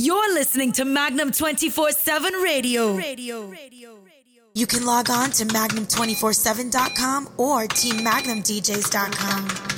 You're listening to Magnum 24 7 radio. radio. Radio. You can log on to magnum247.com or teammagnumdjs.com.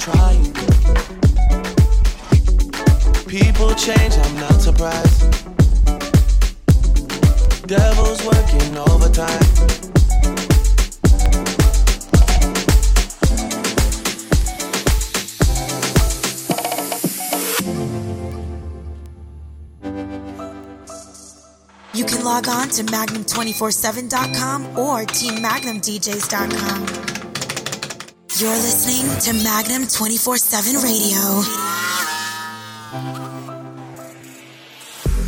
trying. People change, I'm not surprised. Devil's working overtime. You can log on to Magnum247.com or TeamMagnumDJs.com. You're listening to Magnum 24 7 Radio.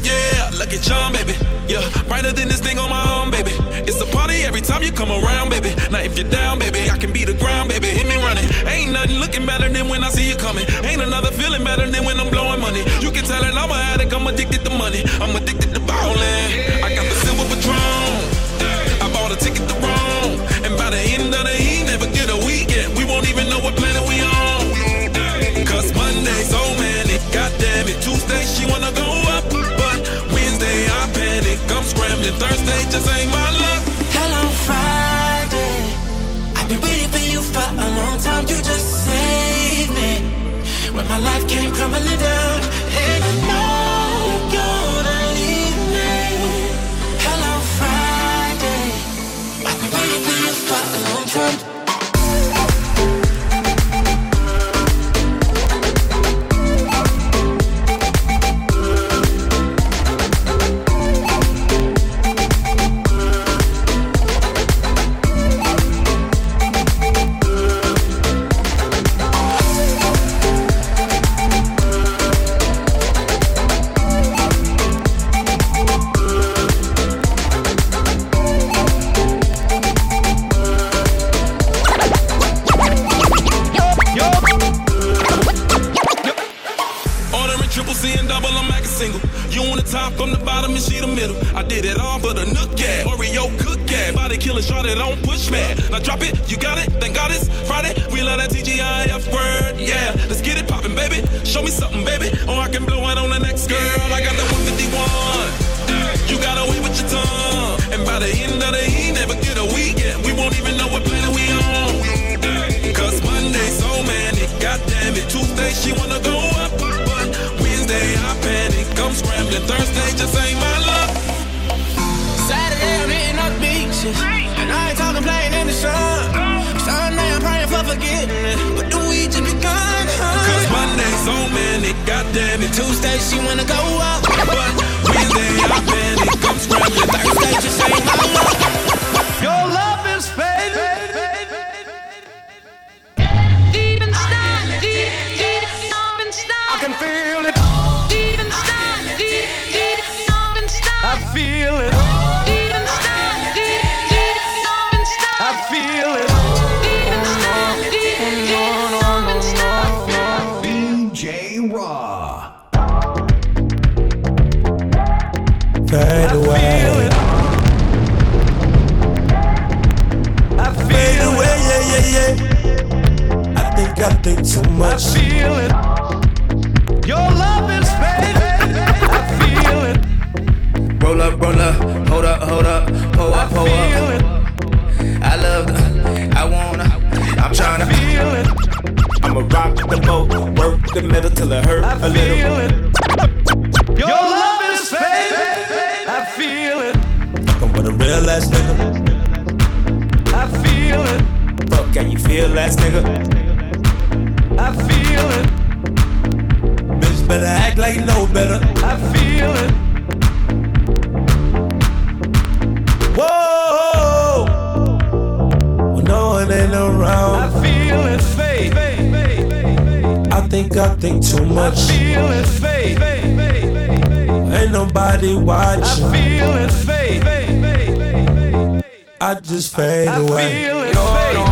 Yeah, look at John, baby. Yeah, brighter than this thing on my arm, baby. It's a party every time you come around, baby. Now if you're down, baby, I can be the ground, baby. Hit me running. Ain't nothing looking better than when I see you coming. Ain't another feeling better than when I'm blowing money. You can tell it I'm a addict, I'm addicted to money. I'm addicted to ballin'. I got the silver patron. I bought a ticket to Rome. And by the end of the E, Tuesday, she wanna go up. But Wednesday, I panic. I'm scrambling. Thursday just ain't my luck. Hello, Friday. I've been waiting for you for a long time. You just saved me. When my life came crumbling down. And I know you're gonna leave me. Hello, Friday. I've been waiting for you for a long time. Tryna. Feel it. I'ma rock the boat, work the middle till it hurt I a feel little. it. Your love is fading. I feel it. Fucking with a real ass nigga. I feel it. Fuck, can you feel ass nigga? I feel it. Bitch better act like you know better. I feel it. No one ain't I feel fade. I think I think too I much. feel it fade. Ain't nobody I watching. feel it fade. I just fade I away. feel it Don't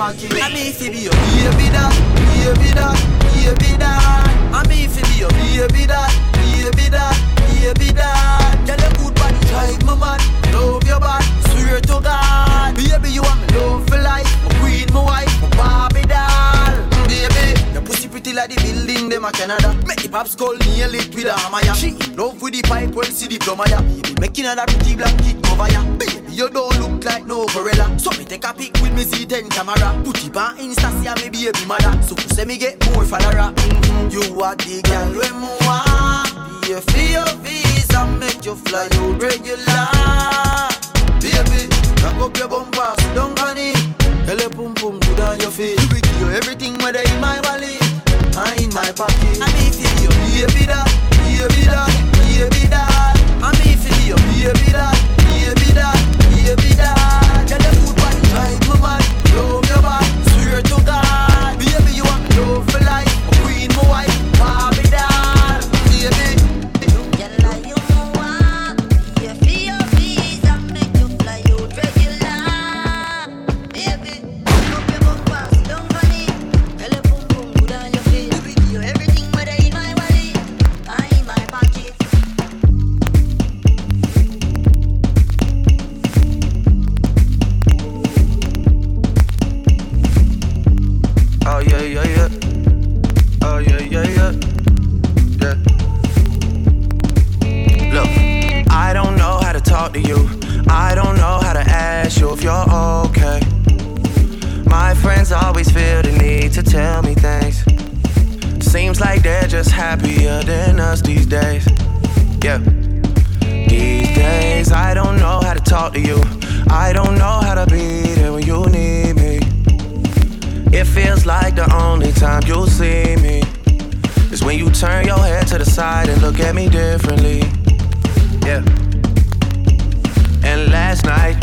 My pocket I mean fi be your baby that, baby that, baby that I mean be your baby that, baby that, baby that Tell your good body drive me mad Love your body, swear to God. Baby you want me love for life? My queen, my wife, my Barbie doll. Baby, your pussy pretty like the building them a Canada. Make the pop skull nail it with a hammer ya She love with the pipe when see the plumber Baby, making her that pretty black kid cover ya Baby, you don't look like no gorilla. So me take a pic with me Z10 camera. Put it on Insta, see me baby mother. So you say me get more follower. Mm-hmm. You are the girl when me want. Pay for your visa, make you fly out regular. Baby, rock up your bumper, sit down on it Tell your pum pum good on your feet. Give you everything whether in my wallet or in my pocket. I mean feel you, baby that, baby that, baby that I mean feel you, baby that, talk to you. I don't know how to be there when you need me. It feels like the only time you'll see me is when you turn your head to the side and look at me differently. Yeah. And last night,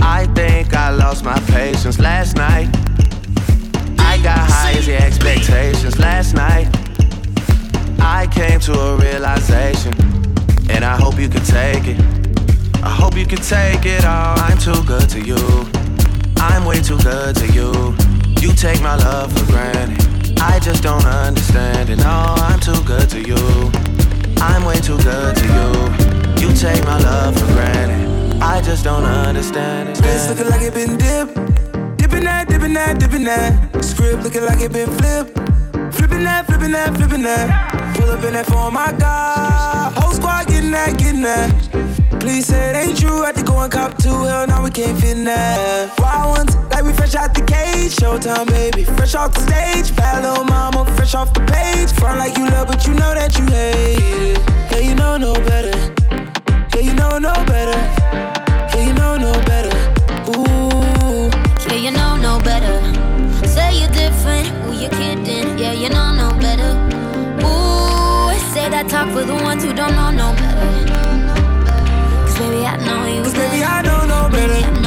I think I lost my patience. Last night, I got high as the expectations. Last night, I came to a realization, and I hope you can take it. I hope you can take it all. I'm too good to you. I'm way too good to you. You take my love for granted. I just don't understand it. No, I'm too good to you. I'm way too good to you. You take my love for granted. I just don't understand it. It's looking like it been dipped. Dipping that, dipping that, dipping that. Script looking like it been flipped. Flipping that, flipping that, flipping that. Pull up in that for my God. Whole squad getting that, getting that. Please say it ain't true. Had to go and cop two. Hell, now we can't fit that. Wild ones, like we fresh out the cage. Showtime, baby. Fresh off the stage. Bad little mama, fresh off the page. Front like you love, but you know that you hate it. Yeah, you know no better. Yeah, you know no better. Yeah, you know no better. Ooh. Yeah, you know no better. Say you're different. Who you kidding? Yeah, you know no better. Ooh, say that talk for the ones who don't know no better. Cause baby, I know you Cause baby, I know no better.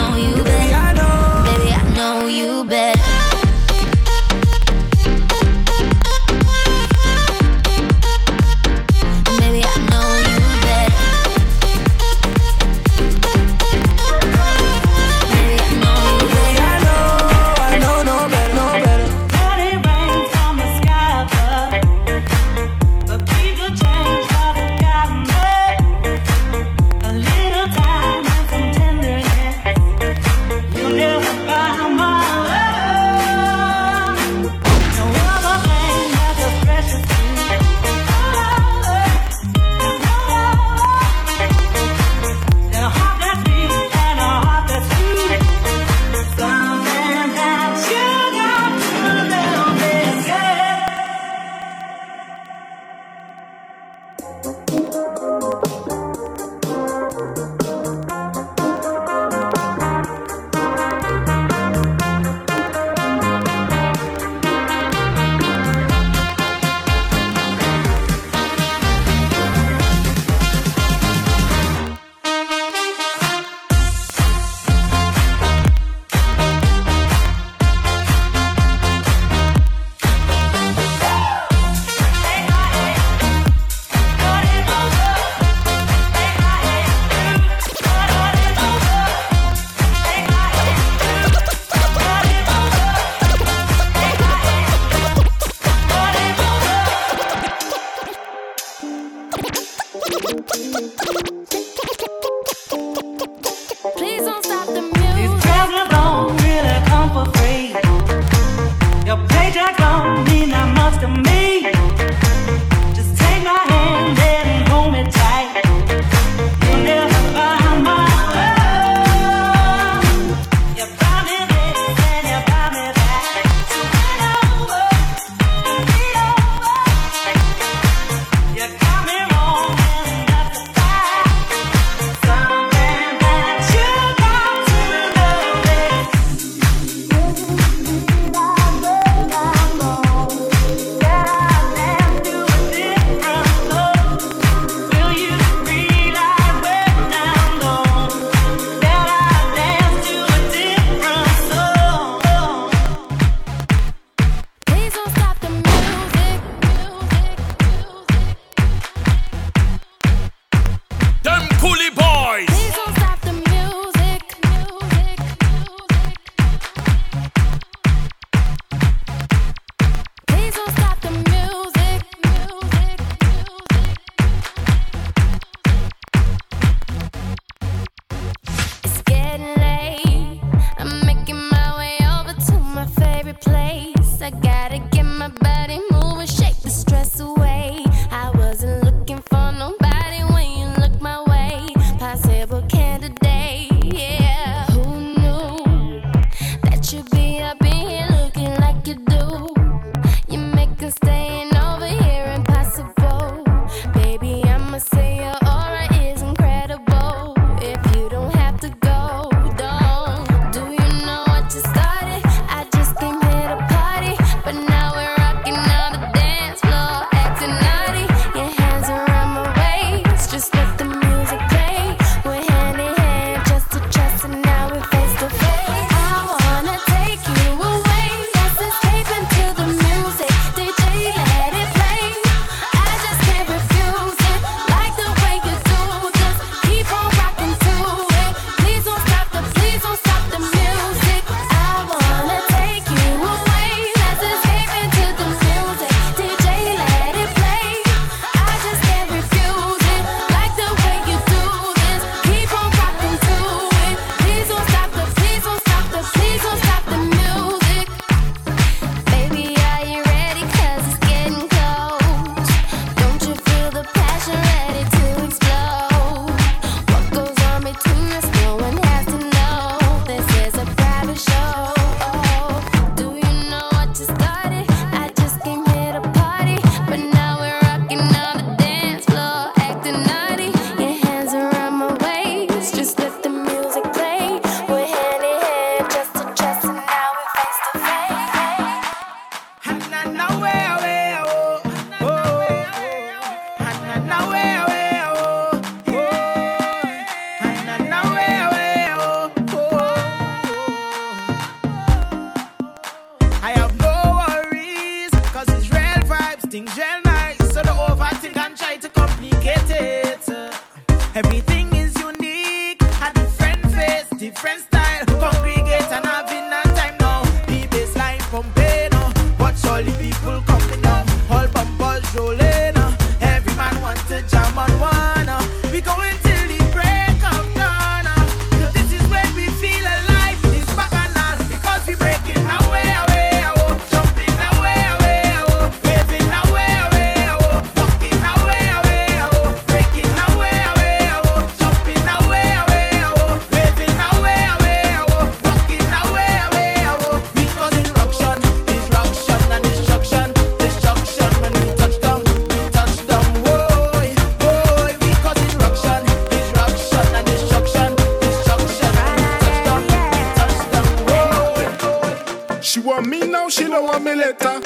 don't want me later.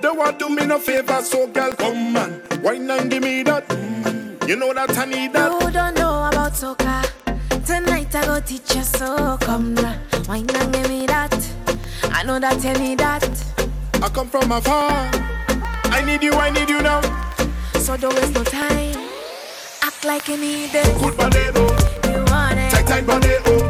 They want do me no favor, so girl, come on. Why not give me that? Mm, you know that I need that. You don't know about soccer. Tonight I go teach you, so come now. Why not give me that? I know that you need that. I come from afar. I need you, I need you now. So don't waste no time. Act like you need it. Good body, oh. You want it. Tight, tight body, oh.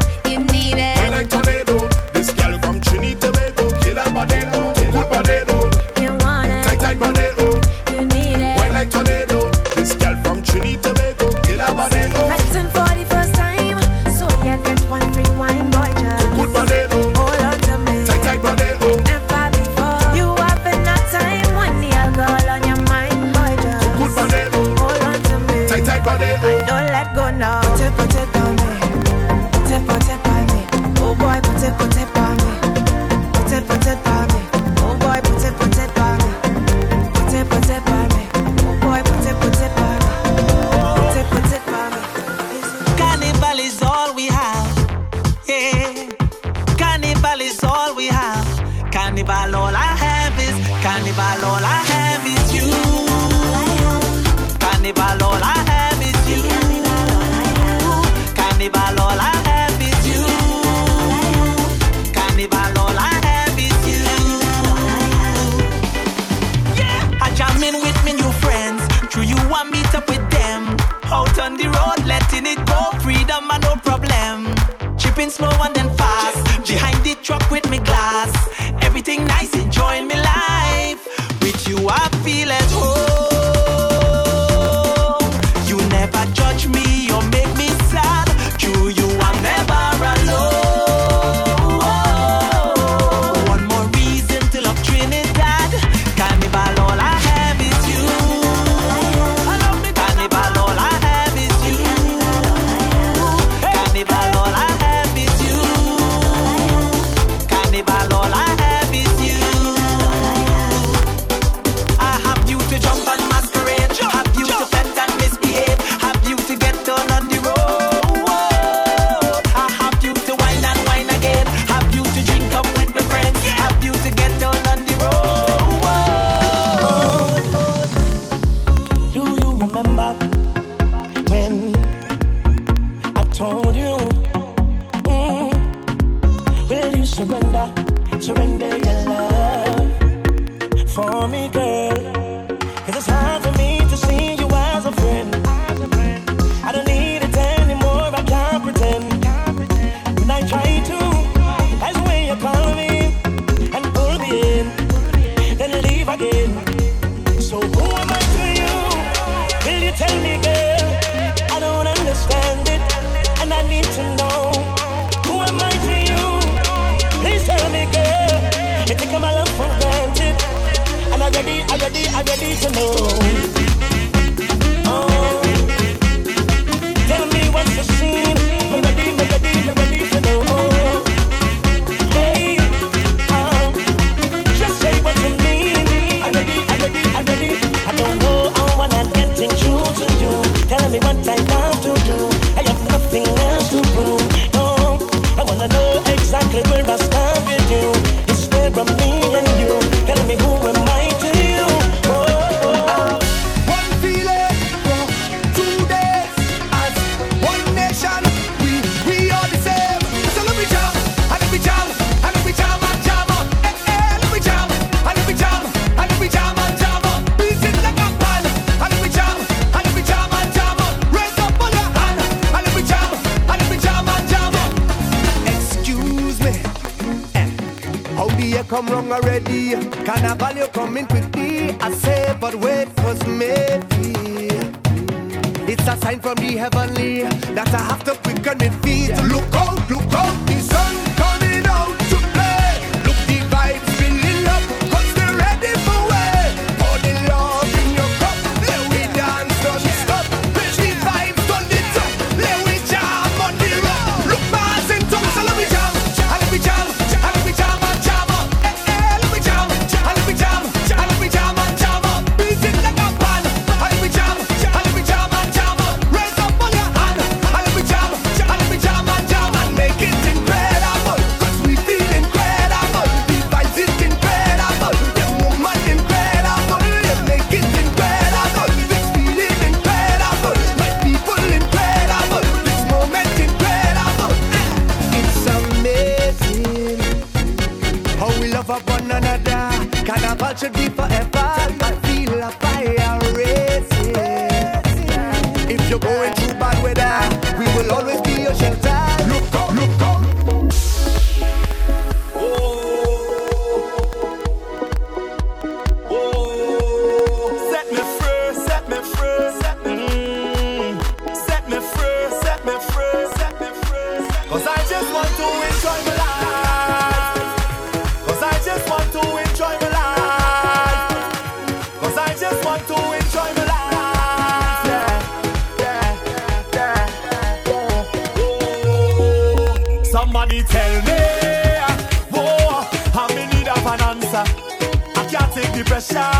pressure.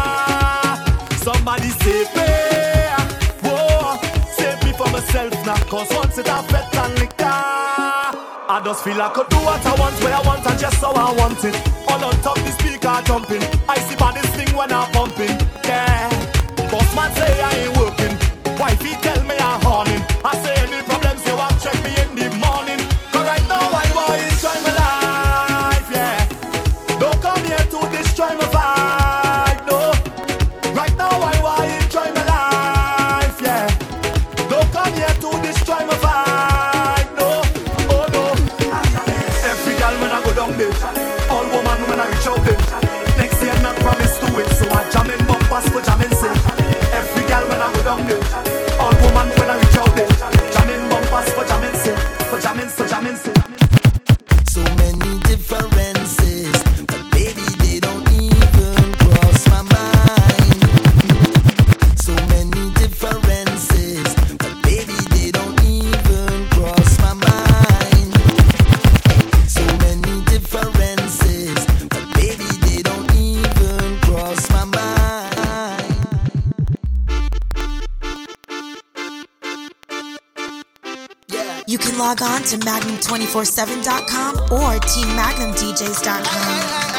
Somebody save me. Whoa, save me for myself now. Cause once it affects and liquor. I just feel I could do what I want, where I want, and just how I want it. All on top, the speaker jumping. I see bodies thing when I'm pumping. magnum247.com or teammagnumdjs.com.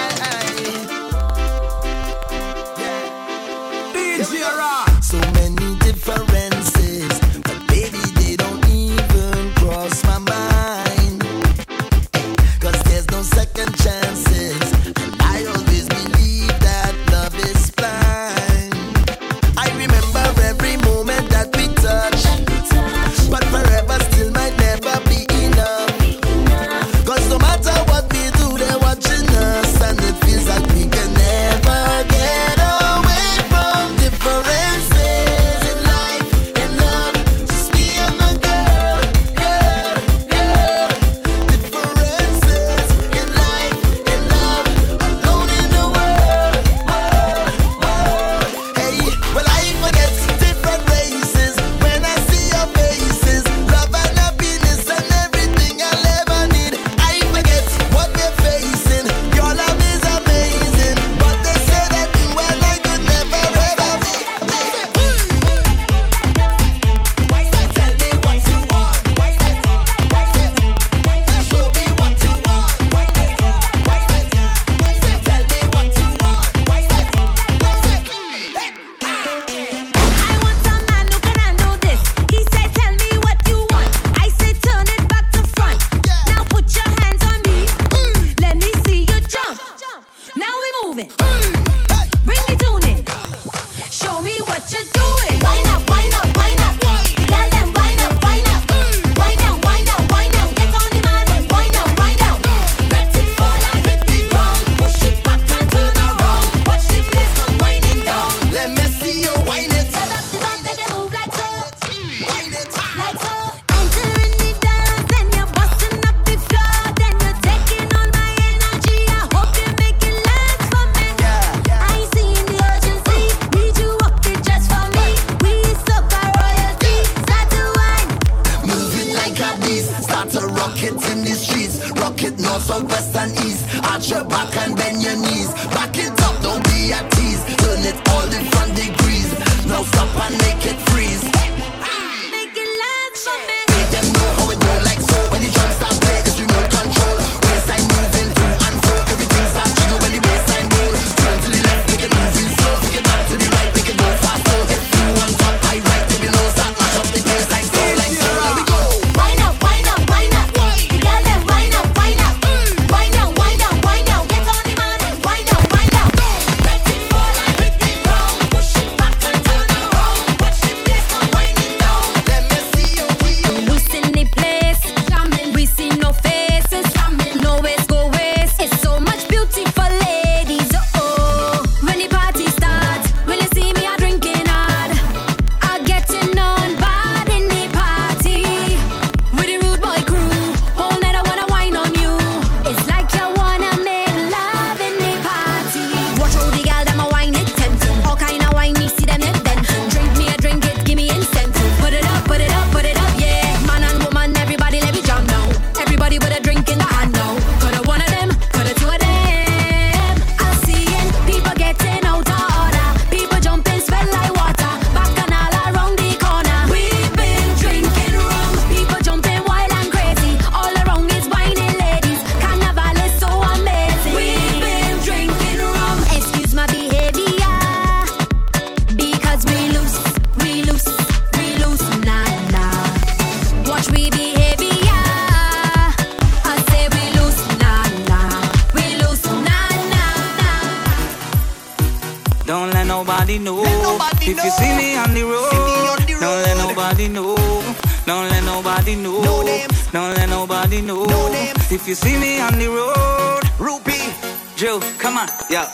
Don't let nobody know. No name. If you see me on the road, Rupee, Joe, come on, yeah.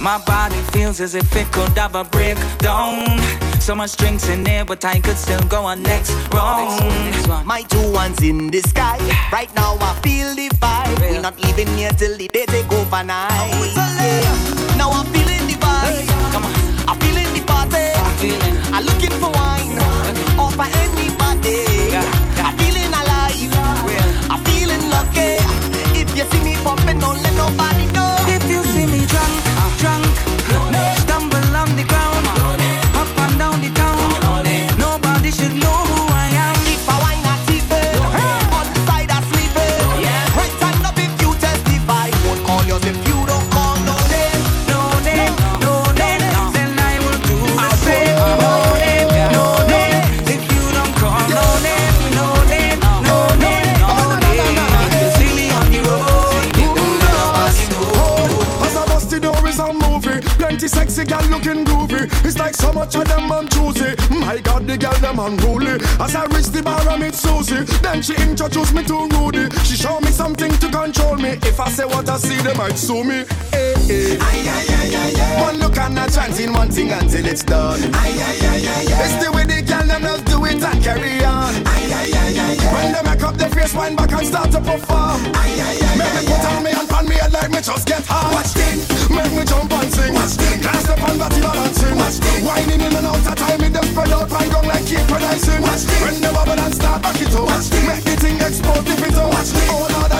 My body feels as if it could have a breakdown. So much drinks in there, but I could still go on next round. My two ones in the sky. Right now I feel the vibe. We're not leaving here till the day take over night. Oh, yeah. Now I'm feeling the vibe. Come on. I'm feeling the party. I'm, feeling. I'm looking for wine. Or for anybody. the girl looking groovy. It's like so much of them I'm choosy. My God, the girl them unruly. As I reach the bar, I meet Susie. Then she introduced me to Rudy. She show me something to control me. If I say what I see, they might sue me. Eh, eh. Hey, hey. Aye, aye, aye, aye, aye. One look and a chance in one thing until it's done. Aye, aye, aye, aye, aye. It's the way the girl them just do it and carry on. Aye, aye, aye, aye, aye. When they make up their face, wind back and start to perform. Aye, aye, aye, Make aye, me put on me and pan me head like me just get hot. Watch this. Make me jump on. Whining in and out of time, it them spread out and gone like keep and icing. Watch when the bubble and start back it up, Watch make the thing explode if it's out. Watch oh Lord,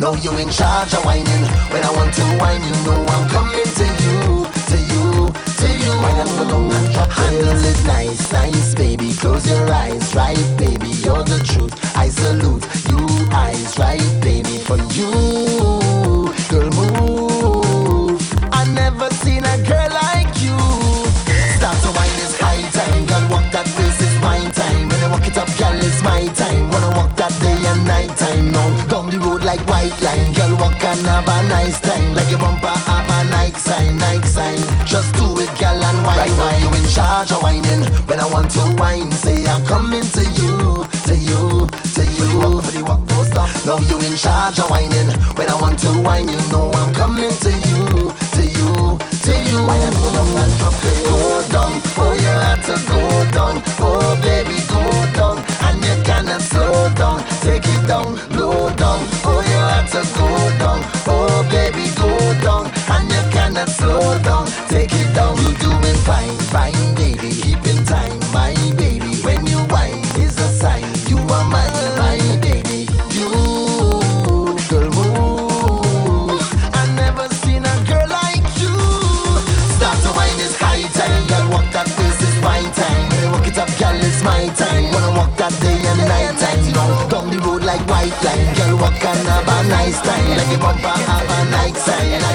Now you in charge of whining. When I want to whine, you know I'm coming to you, to you, to you. Why so go and drop Handle it nice, nice, baby. Close your eyes, right, baby. You're the truth. I salute you, eyes, right, baby. For you. sightline. Girl, walk and have a nice time. Like your bumper have a Nike sign, Nike sign. Just do it, girl, and wine, right wine. You in charge of whining. When I want to wine, say I'm coming to you, to you, to you. Pretty walk, don't stop. No, you in charge of whining. When I want to wine, you know I'm coming to you, to you, to you. Wine, pull up and drop it. Go down, for you to go fi bump and have a night time.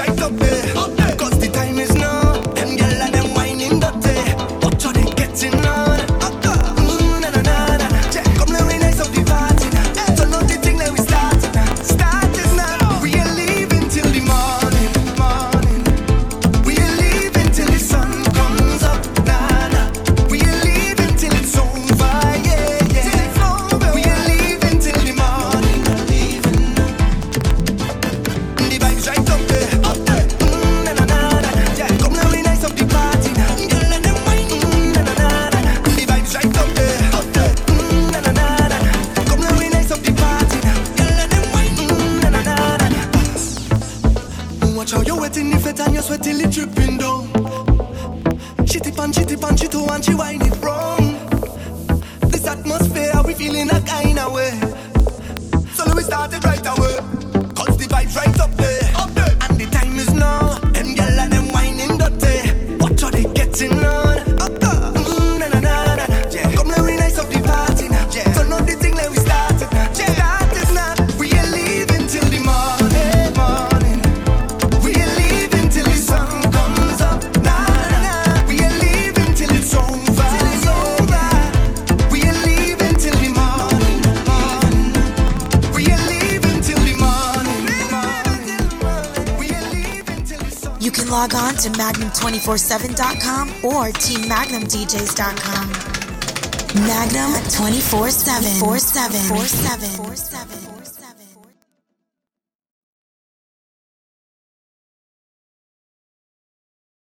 shake the bed. to magnum247.com or teammagnumdjs.com. Magnum 24 7. 4 7. 4 7.